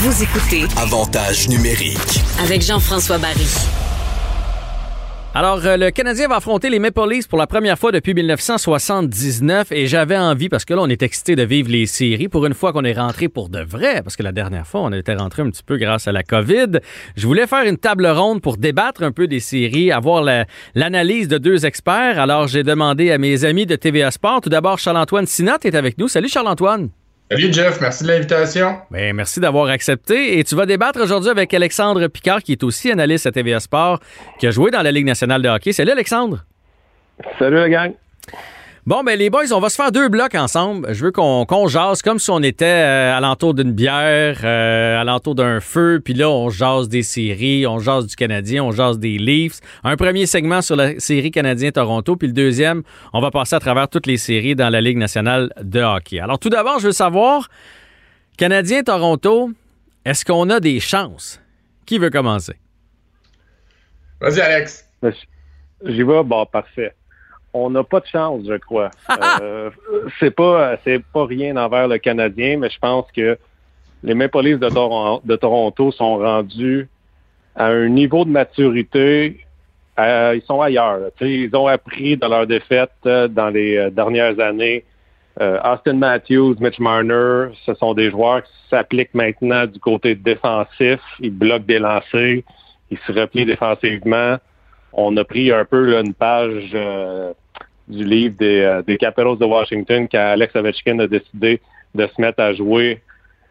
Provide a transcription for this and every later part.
Vous écoutez Avantage numérique. avec Jean-François Barry. Alors, euh, le Canadien va affronter les Maple Leafs pour la première fois depuis 1979 et j'avais envie, parce que là, on est excité de vivre les séries pour une fois qu'on est rentré pour de vrai, parce que la dernière fois, on était rentré un petit peu grâce à la COVID. Je voulais faire une table ronde pour débattre un peu des séries, avoir la- l'analyse de deux experts. Alors, j'ai demandé à mes amis de TVA Sport, tout d'abord Charles-Antoine Sinat est avec nous. Salut Charles-Antoine. Salut Jeff, merci de l'invitation. Ben, merci d'avoir accepté. Et tu vas débattre aujourd'hui avec Alexandre Picard, qui est aussi analyste à TVA Sport, qui a joué dans la Ligue nationale de hockey. Salut Alexandre. Salut la gang. Bon, ben les boys, on va se faire deux blocs ensemble. Je veux qu'on jase comme si on était euh, alentour d'une bière, euh, alentour d'un feu, puis là, on jase des séries, on jase du Canadien, on jase des Leafs. Un premier segment sur la série Canadien-Toronto, puis le deuxième, on va passer à travers toutes les séries dans la Ligue nationale de hockey. Alors, tout d'abord, je veux savoir, Canadien-Toronto, est-ce qu'on a des chances? Qui veut commencer? Vas-y Alex. J'y vais, bon, parfait. On n'a pas de chance, je crois. Euh, c'est pas, c'est pas rien envers le Canadien, mais je pense que les Maple Leafs de, Toron- de Toronto sont rendus à un niveau de maturité. euh, ils sont ailleurs. là. Tu sais, Ils ont appris de leurs défaites euh, dans les euh, dernières années. Euh, Austin Matthews, Mitch Marner, ce sont des joueurs qui s'appliquent maintenant du côté défensif. Ils bloquent des lancers. Ils se replient défensivement. On a pris un peu là, une page euh, du livre des, euh, des Capitals de Washington quand Alex Ovechkin a décidé de se mettre à jouer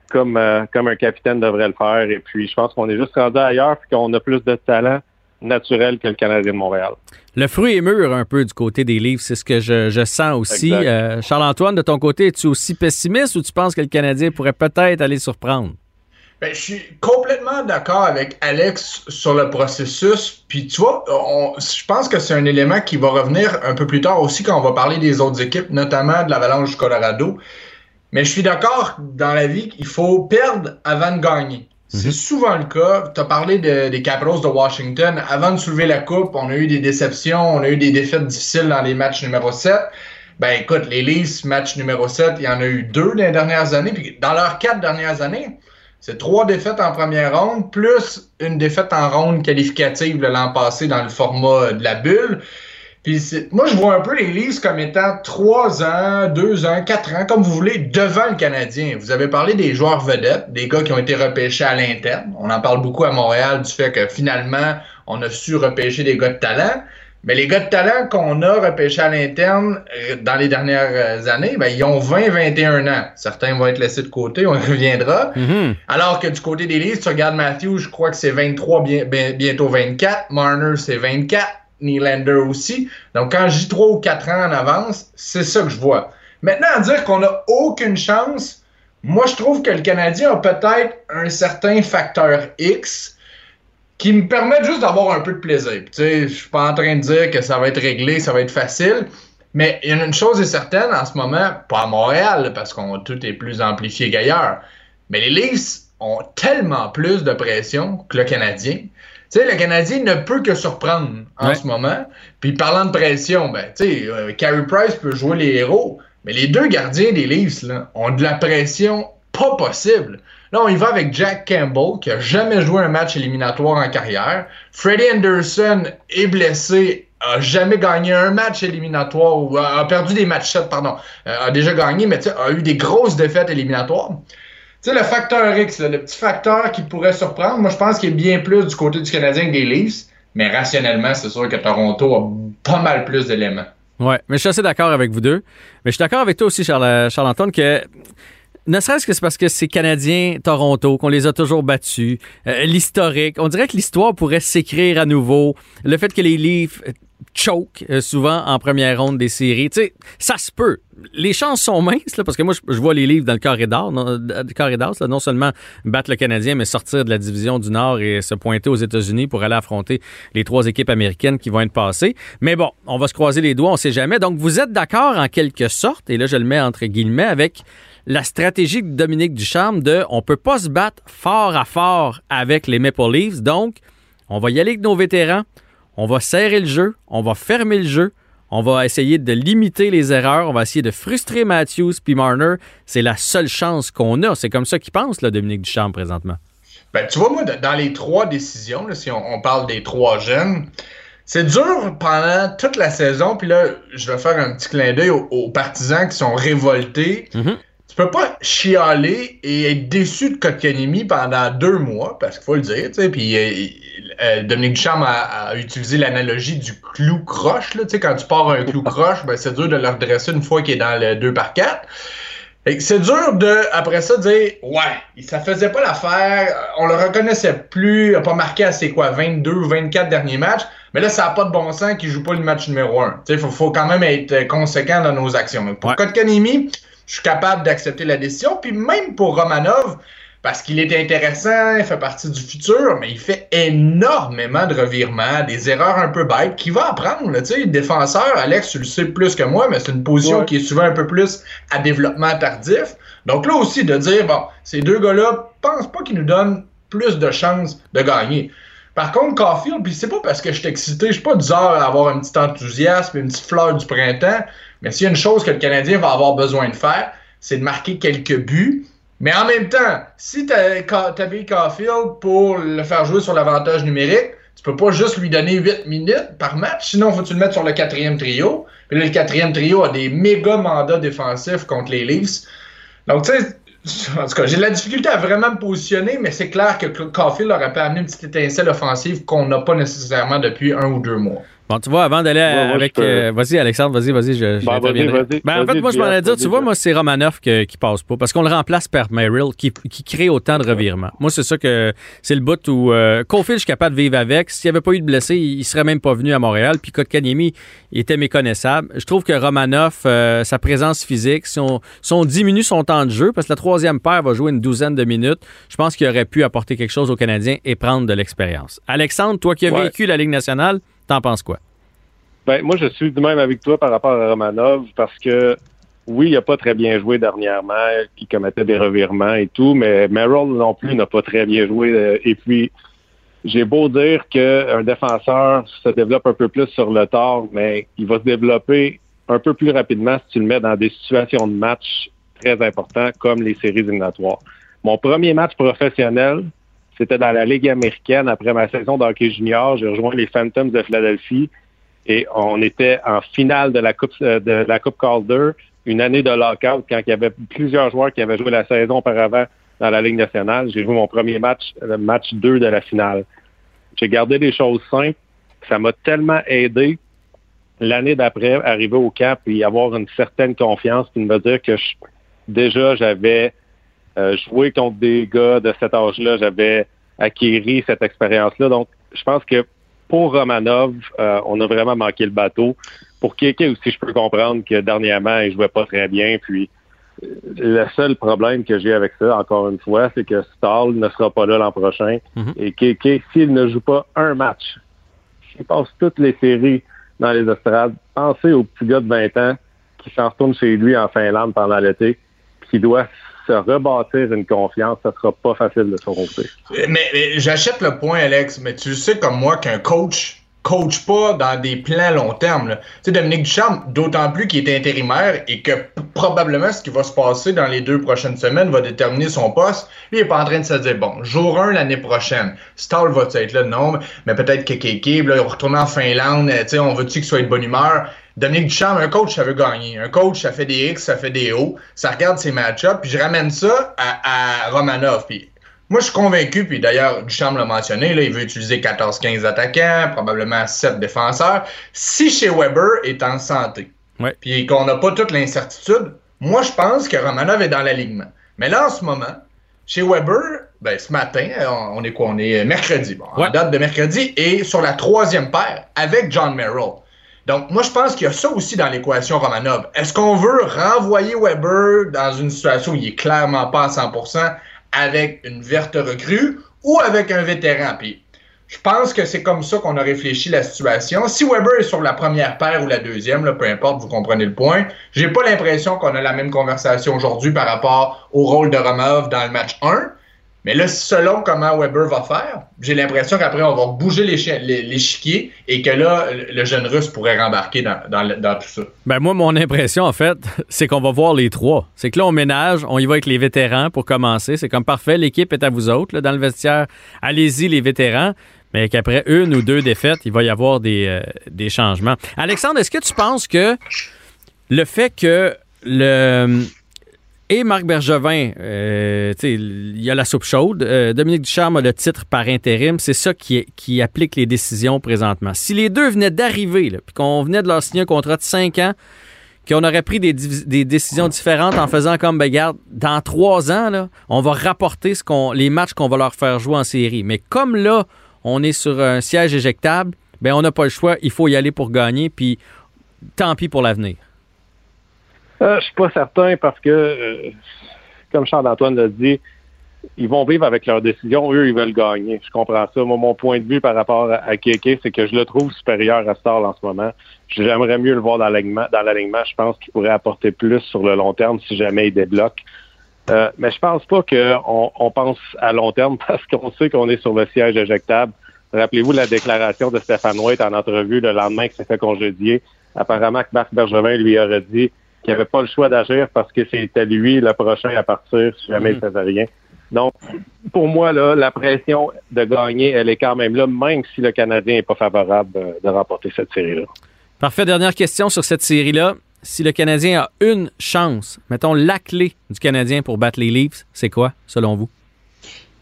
comme, euh, comme un capitaine devrait le faire. Et puis, je pense qu'on est juste rendu ailleurs puis qu'on a plus de talent naturel que le Canadien de Montréal. Le fruit est mûr un peu du côté des livres, c'est ce que je, je sens aussi. Euh, Charles-Antoine, de ton côté, es-tu aussi pessimiste ou tu penses que le Canadien pourrait peut-être aller surprendre? Ben, je suis complètement d'accord avec Alex sur le processus. Puis tu vois, on- je pense que c'est un élément qui va revenir un peu plus tard aussi quand on va parler des autres équipes, notamment de l'Avalanche du Colorado. Mais je suis d'accord dans la vie qu'il faut perdre avant de gagner. C'est souvent le cas. Tu as parlé de- des Capitals de Washington. Avant de soulever la coupe, on a eu des déceptions, on a eu des défaites difficiles dans les matchs numéro 7. Ben écoute, les Leafs, match numéro 7, il y en a eu deux dans les dernières années. Puis dans leurs quatre dernières années, c'est trois défaites en première ronde, plus une défaite en ronde qualificative l'an passé dans le format de la bulle. Puis moi, je vois un peu les Leafs comme étant trois ans, deux ans, quatre ans, comme vous voulez, devant le Canadien. Vous avez parlé des joueurs vedettes, des gars qui ont été repêchés à l'interne. On en parle beaucoup à Montréal du fait que finalement, on a su repêcher des gars de talent. Mais les gars de talent qu'on a repêchés à l'interne euh, dans les dernières euh, années, ben, ils ont 20-21 ans. Certains vont être laissés de côté, on reviendra. Mhm. Alors que du côté des Leafs, tu regardes Matthews, je crois que c'est 23, bien- bien- bientôt 24. Marner, c'est 24. Nylander aussi. Donc, quand dis 3 ou 4 ans en avance, c'est ça que je vois. Maintenant, à dire qu'on n'a aucune chance, moi, je trouve que le Canadien a peut-être un certain facteur X qui me permet juste d'avoir un peu de plaisir. Tu sais, je suis pas en train de dire que ça va être réglé, ça va être facile. Mais il y a une chose est certaine en ce moment, pas à Montréal, parce qu'on tout est plus amplifié qu'ailleurs. Mais les Leafs ont tellement plus de pression que le Canadien. Tu sais, le Canadien ne peut que surprendre en Ouais. ce moment. Puis parlant de pression, ben, tu sais, euh, Carey Price peut jouer les héros, mais les deux gardiens des Leafs là, ont de la pression pas possible. Là, on y va avec Jack Campbell, qui a jamais joué un match éliminatoire en carrière. Freddie Anderson est blessé, a jamais gagné un match éliminatoire, ou a, perdu des matchs 7, pardon. Euh, a déjà gagné, mais a eu des grosses défaites éliminatoires. Tu sais, le facteur X, le petit facteur qui pourrait surprendre, moi, je pense qu'il est bien plus du côté du Canadien que des Leafs. Mais rationnellement, c'est sûr que Toronto a pas mal plus d'éléments. Ouais, mais je suis assez d'accord avec vous deux. Mais je suis d'accord avec toi aussi, Charles- Charles-Antoine, que ne serait-ce que c'est parce que c'est Canadiens Toronto, qu'on les a toujours battus, euh, l'historique, on dirait que l'histoire pourrait s'écrire à nouveau. Le fait que les Leafs choke euh, souvent en première ronde des séries, tu sais, ça se peut. Les chances sont minces, là, parce que moi, je, vois les Leafs dans le corridor, non, dans le non seulement battre le Canadien, mais sortir de la division du Nord et se pointer aux États-Unis pour aller affronter les trois équipes américaines qui vont être passées. Mais bon, on va se croiser les doigts, on sait jamais. Donc, vous êtes d'accord en quelque sorte, et là, je le mets entre guillemets, avec la stratégie de Dominique Ducharme de on peut pas se battre fort à fort avec les Maple Leafs. Donc, on va y aller avec nos vétérans, on va serrer le jeu, on va fermer le jeu, On va essayer de limiter les erreurs. On va essayer de frustrer Matthews puis Marner. C'est la seule chance qu'on a. C'est comme ça qu'il pense, là, Dominique Duchamp, présentement. Ben, tu vois, moi, dans les trois décisions, si on, parle des trois jeunes, c'est dur pendant toute la saison. Puis là, je vais faire un petit clin d'œil aux, partisans qui sont révoltés. Mm-hmm. Tu peux pas chialer et être déçu de Kotkanimi pendant deux mois, parce qu'il faut le dire. Puis euh, euh, Dominique Duchamp a, utilisé l'analogie du clou croche. Là, quand tu pars un clou croche, ben, c'est dur de le redresser une fois qu'il est dans le 2 par 4. C'est dur de, après ça, dire Ouais, ça faisait pas l'affaire, on le reconnaissait plus, il a pas marqué assez quoi, 22 ou 24 derniers matchs, mais là, ça n'a pas de bon sens qu'il joue pas le match numéro 1. Il faut, faut, quand même être conséquent dans nos actions. pour Kotkanimi, je suis capable d'accepter la décision. Puis même pour Romanov, parce qu'il est intéressant, il fait partie du futur, mais il fait énormément de revirements, des erreurs un peu bêtes qu'il va apprendre. Tu sais, défenseur, Alex, tu le sais plus que moi, mais c'est une position qui est souvent un peu plus à développement tardif. Donc là aussi, de dire, bon, ces deux gars-là, pense pas qu'ils nous donnent plus de chances de gagner. Par contre, Caulfield, puis c'est pas parce que je suis excité, je suis pas du genre à avoir un petit enthousiasme, une petite fleur du printemps, mais s'il y a une chose que le Canadien va avoir besoin de faire, c'est de marquer quelques buts mais en même temps, si tu avais Caulfield pour le faire jouer sur l'avantage numérique, tu peux pas juste lui donner 8 minutes par match, sinon faut tu le mettre sur le quatrième trio. Puis là, le quatrième trio a des méga mandats défensifs contre les Leafs. Donc, tu sais, en tout cas, j'ai de la difficulté à vraiment me positionner, mais c'est clair que Caulfield aurait pu amener une petite étincelle offensive qu'on n'a pas nécessairement depuis un ou deux mois. Bon, tu vois, avant d'aller avec. Euh, vas-y, Alexandre, vas-y, vas-y, je, je ben, ben, en fait, moi, je m'en ai dit, tu vois, moi, c'est Romanoff qui passe pas, parce qu'on le remplace par Merrill, qui, qui crée autant de revirements. Moi, c'est ça que c'est le bout où euh, Cofield, je suis capable de vivre avec. S'il n'y avait pas eu de blessés, il, serait même pas venu à Montréal. Puis Kotkaniemi, il était méconnaissable. Je trouve que Romanoff, euh, sa présence physique, si on, si on, diminue son temps de jeu, parce que la troisième paire va jouer une douzaine de minutes, je pense qu'il aurait pu apporter quelque chose aux Canadiens et prendre de l'expérience. Alexandre, toi qui as vécu la Ligue nationale, T'en penses quoi? Ben, moi, je suis du même avec toi par rapport à Romanov parce que, oui, il n'a pas très bien joué dernièrement, il commettait des revirements et tout, mais Merrill non plus n'a pas très bien joué. Euh, et puis, j'ai beau dire qu'un défenseur se développe un peu plus sur le tard, mais il va se développer un peu plus rapidement si tu le mets dans des situations de match très importantes comme les séries éliminatoires. Mon premier match professionnel, c'était dans la Ligue américaine après ma saison d'hockey junior. J'ai rejoint les Phantoms de Philadelphie et on était en finale de la Coupe euh, de la Coupe Calder, une année de lockout quand il y avait plusieurs joueurs qui avaient joué la saison auparavant dans la Ligue nationale. J'ai joué mon premier match, le match 2 de la finale. J'ai gardé des choses simples. Ça m'a tellement aidé l'année d'après, arriver au camp et avoir une certaine confiance, puis me dire que déjà j'avais euh, joué contre des gars de cet âge-là, j'avais acquéri cette expérience-là. Donc, je pense que pour Romanov, euh, on a vraiment manqué le bateau. Pour Keke aussi, je peux comprendre que dernièrement, il jouait pas très bien. Puis, euh, le seul problème que j'ai avec ça, encore une fois, c'est que Stahl ne sera pas là l'an prochain. Mhm. Et Keke, s'il ne joue pas un match, s'il passe toutes les séries dans les estrades, pensez au petit gars de 20 ans qui s'en retourne chez lui en Finlande pendant l'été, qui doit se rebâtir une confiance, ça sera pas facile de se romper. Mais, j'achète le point, Alex, mais tu sais comme moi qu'un coach coach pas dans des plans long terme. Tu sais, Dominique Duchamp, d'autant plus qu'il est intérimaire et que probablement ce qui va se passer dans les deux prochaines semaines va déterminer son poste. Lui, il n'est pas en train de se dire, bon, jour 1 l'année prochaine, Stahl va être là? Non, mais peut-être que Keke, là, il va retourner en Finlande, tu sais, on veut-tu qu'il soit de bonne humeur? Dominique Duchamp, un coach, ça veut gagner. Un coach, ça fait des X, ça fait des O. Ça regarde ses match-ups, puis je ramène ça à, Romanov. Puis moi, je suis convaincu, puis d'ailleurs, Duchamp l'a mentionné, là, il veut utiliser 14-15 attaquants, probablement 7 défenseurs. Si chez Weber est en santé, puis qu'on n'a pas toute l'incertitude, moi, je pense que Romanov est dans l'alignement. Mais là, en ce moment, chez Weber, ben, ce matin, on, est quoi? On est mercredi, bon, en date de mercredi, et sur la troisième paire, avec John Merrill. Donc, moi, je pense qu'il y a ça aussi dans l'équation Romanov. Est-ce qu'on veut renvoyer Weber dans une situation où il est clairement pas à 100% avec une verte recrue ou avec un vétéran? Puis, je pense que c'est comme ça qu'on a réfléchi la situation. Si Weber est sur la première paire ou la deuxième, là, peu importe, vous comprenez le point, j'ai pas l'impression qu'on a la même conversation aujourd'hui par rapport au rôle de Romanov dans le match 1. Mais là, selon comment Weber va faire, j'ai l'impression qu'après, on va bouger l'échiquier et que là, le jeune russe pourrait rembarquer dans, tout ça. Ben moi, mon impression, en fait, c'est qu'on va voir les trois. C'est que là, on ménage, on y va avec les vétérans pour commencer. C'est comme parfait, l'équipe est à vous autres. dans le vestiaire, allez-y, les vétérans. Mais qu'après une ou deux défaites, il va y avoir des, euh, des changements. Alexandre, est-ce que tu penses que le fait que le et Marc Bergevin, euh, il y a la soupe chaude. Euh, Dominique Ducharme a le titre par intérim. C'est ça qui, applique les décisions présentement. Si les deux venaient d'arriver, puis qu'on venait de leur signer un contrat de 5 ans, qu'on aurait pris des, décisions différentes en faisant comme, ben, garde, dans trois ans, là, on va rapporter ce qu'on, les matchs qu'on va leur faire jouer en série. Mais comme là, on est sur un siège éjectable, ben, on n'a pas le choix. Il faut y aller pour gagner, puis tant pis pour l'avenir. Euh, je suis pas certain parce que, euh, comme Charles-Antoine l'a dit, ils vont vivre avec leurs décisions. Eux, ils veulent gagner. Je comprends ça. Moi, mon point de vue par rapport à Kéké, c'est que je le trouve supérieur à Star en ce moment. J'aimerais mieux le voir dans l'alignement. Je pense qu'il pourrait apporter plus sur le long terme si jamais il débloque. Euh, mais je pense pas qu'on on pense à long terme parce qu'on sait qu'on est sur le siège éjectable. Rappelez-vous la déclaration de Stéphane White en entrevue le lendemain qu'il s'est fait congédier. Apparemment que Marc Bergevin lui aurait dit qu'il n'avait pas le choix d'agir parce que c'était lui le prochain à partir si jamais il ne mhm. faisait rien. Donc, pour moi, là, la pression de gagner, elle est quand même là, même si le Canadien n'est pas favorable euh, de remporter cette série-là. Parfait. Dernière question sur cette série-là. Si le Canadien a une chance, mettons la clé du Canadien pour battre les Leafs, c'est quoi, selon vous?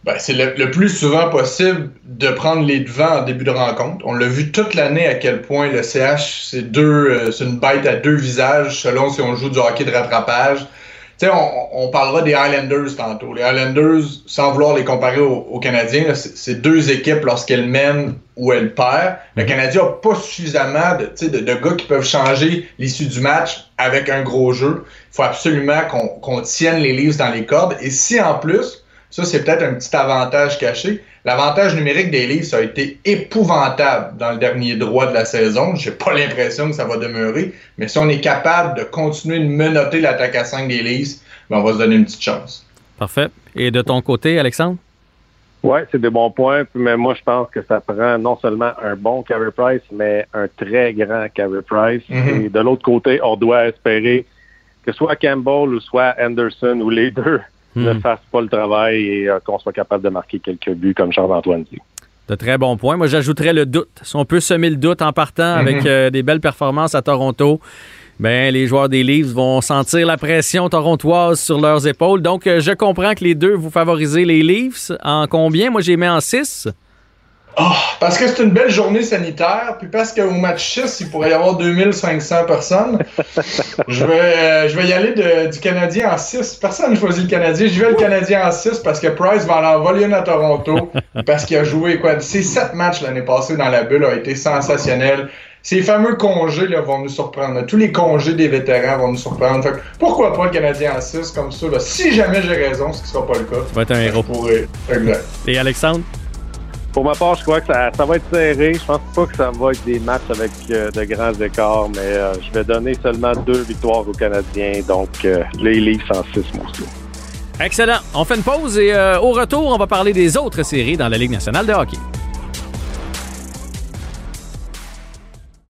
Ben, c'est le, plus souvent possible de prendre les devants en début de rencontre. On l'a vu toute l'année à quel point le CH, c'est deux, euh, c'est une bête à deux visages selon si on joue du hockey de rattrapage. Tu sais, on, parlera des Highlanders tantôt. Les Highlanders, sans vouloir les comparer aux, Canadiens, c'est deux équipes lorsqu'elles mènent ou elles perdent. Le mhm. Canadien n'a pas suffisamment de, de, de, gars qui peuvent changer l'issue du match avec un gros jeu. Il faut absolument qu'on tienne les livres dans les cordes. Et si en plus, ça, c'est peut-être un petit avantage caché. L'avantage numérique des Leafs a été épouvantable dans le dernier droit de la saison. J'ai pas l'impression que ça va demeurer. Mais si on est capable de continuer de menotter l'attaque à 5 des Leafs, ben, on va se donner une petite chance. Parfait. Et de ton côté, Alexandre? Oui, c'est des bons points. Mais moi, je pense que ça prend non seulement un bon Carey Price, mais un très grand Carey Price. Mm-hmm. Et de l'autre côté, on doit espérer que soit Campbell ou soit Anderson ou les deux ne hmm. fasse pas le travail et euh, qu'on soit capable de marquer quelques buts, comme Charles-Antoine dit. De très bons points. Moi, j'ajouterais le doute. Si on peut semer le doute en partant avec hmm. euh, des belles performances à Toronto, ben, les joueurs des Leafs vont sentir la pression torontoise sur leurs épaules. Donc, euh, je comprends que les deux, vous favorisez les Leafs. En combien? Moi, j'ai mis en 6. Oh, parce que c'est une belle journée sanitaire, puis parce qu'au match 6, il pourrait y avoir 2500 personnes. je, vais, euh, je vais y aller du Canadien en 6. Personne n'a choisi le Canadien. Je vais le Canadien en 6 parce que Price va en envoyer une à Toronto, parce qu'il a joué quoi. Ces sept matchs l'année passée dans la bulle ont été sensationnels. Ces fameux congés là, vont nous surprendre. Tous les congés des vétérans vont nous surprendre. Fait pourquoi pas le Canadien en 6 comme ça? Si jamais j'ai raison, ce qui ne sera pas le cas. Va être un héros. Et Alexandre? Pour ma part, je crois que ça, va être serré. Je pense pas que ça va être des matchs avec euh, de grands écarts, mais euh, je vais donner seulement deux victoires aux Canadiens. Donc, euh, les Leafs en six mois. Excellent. On fait une pause et au retour, on va parler des autres séries dans la Ligue nationale de hockey.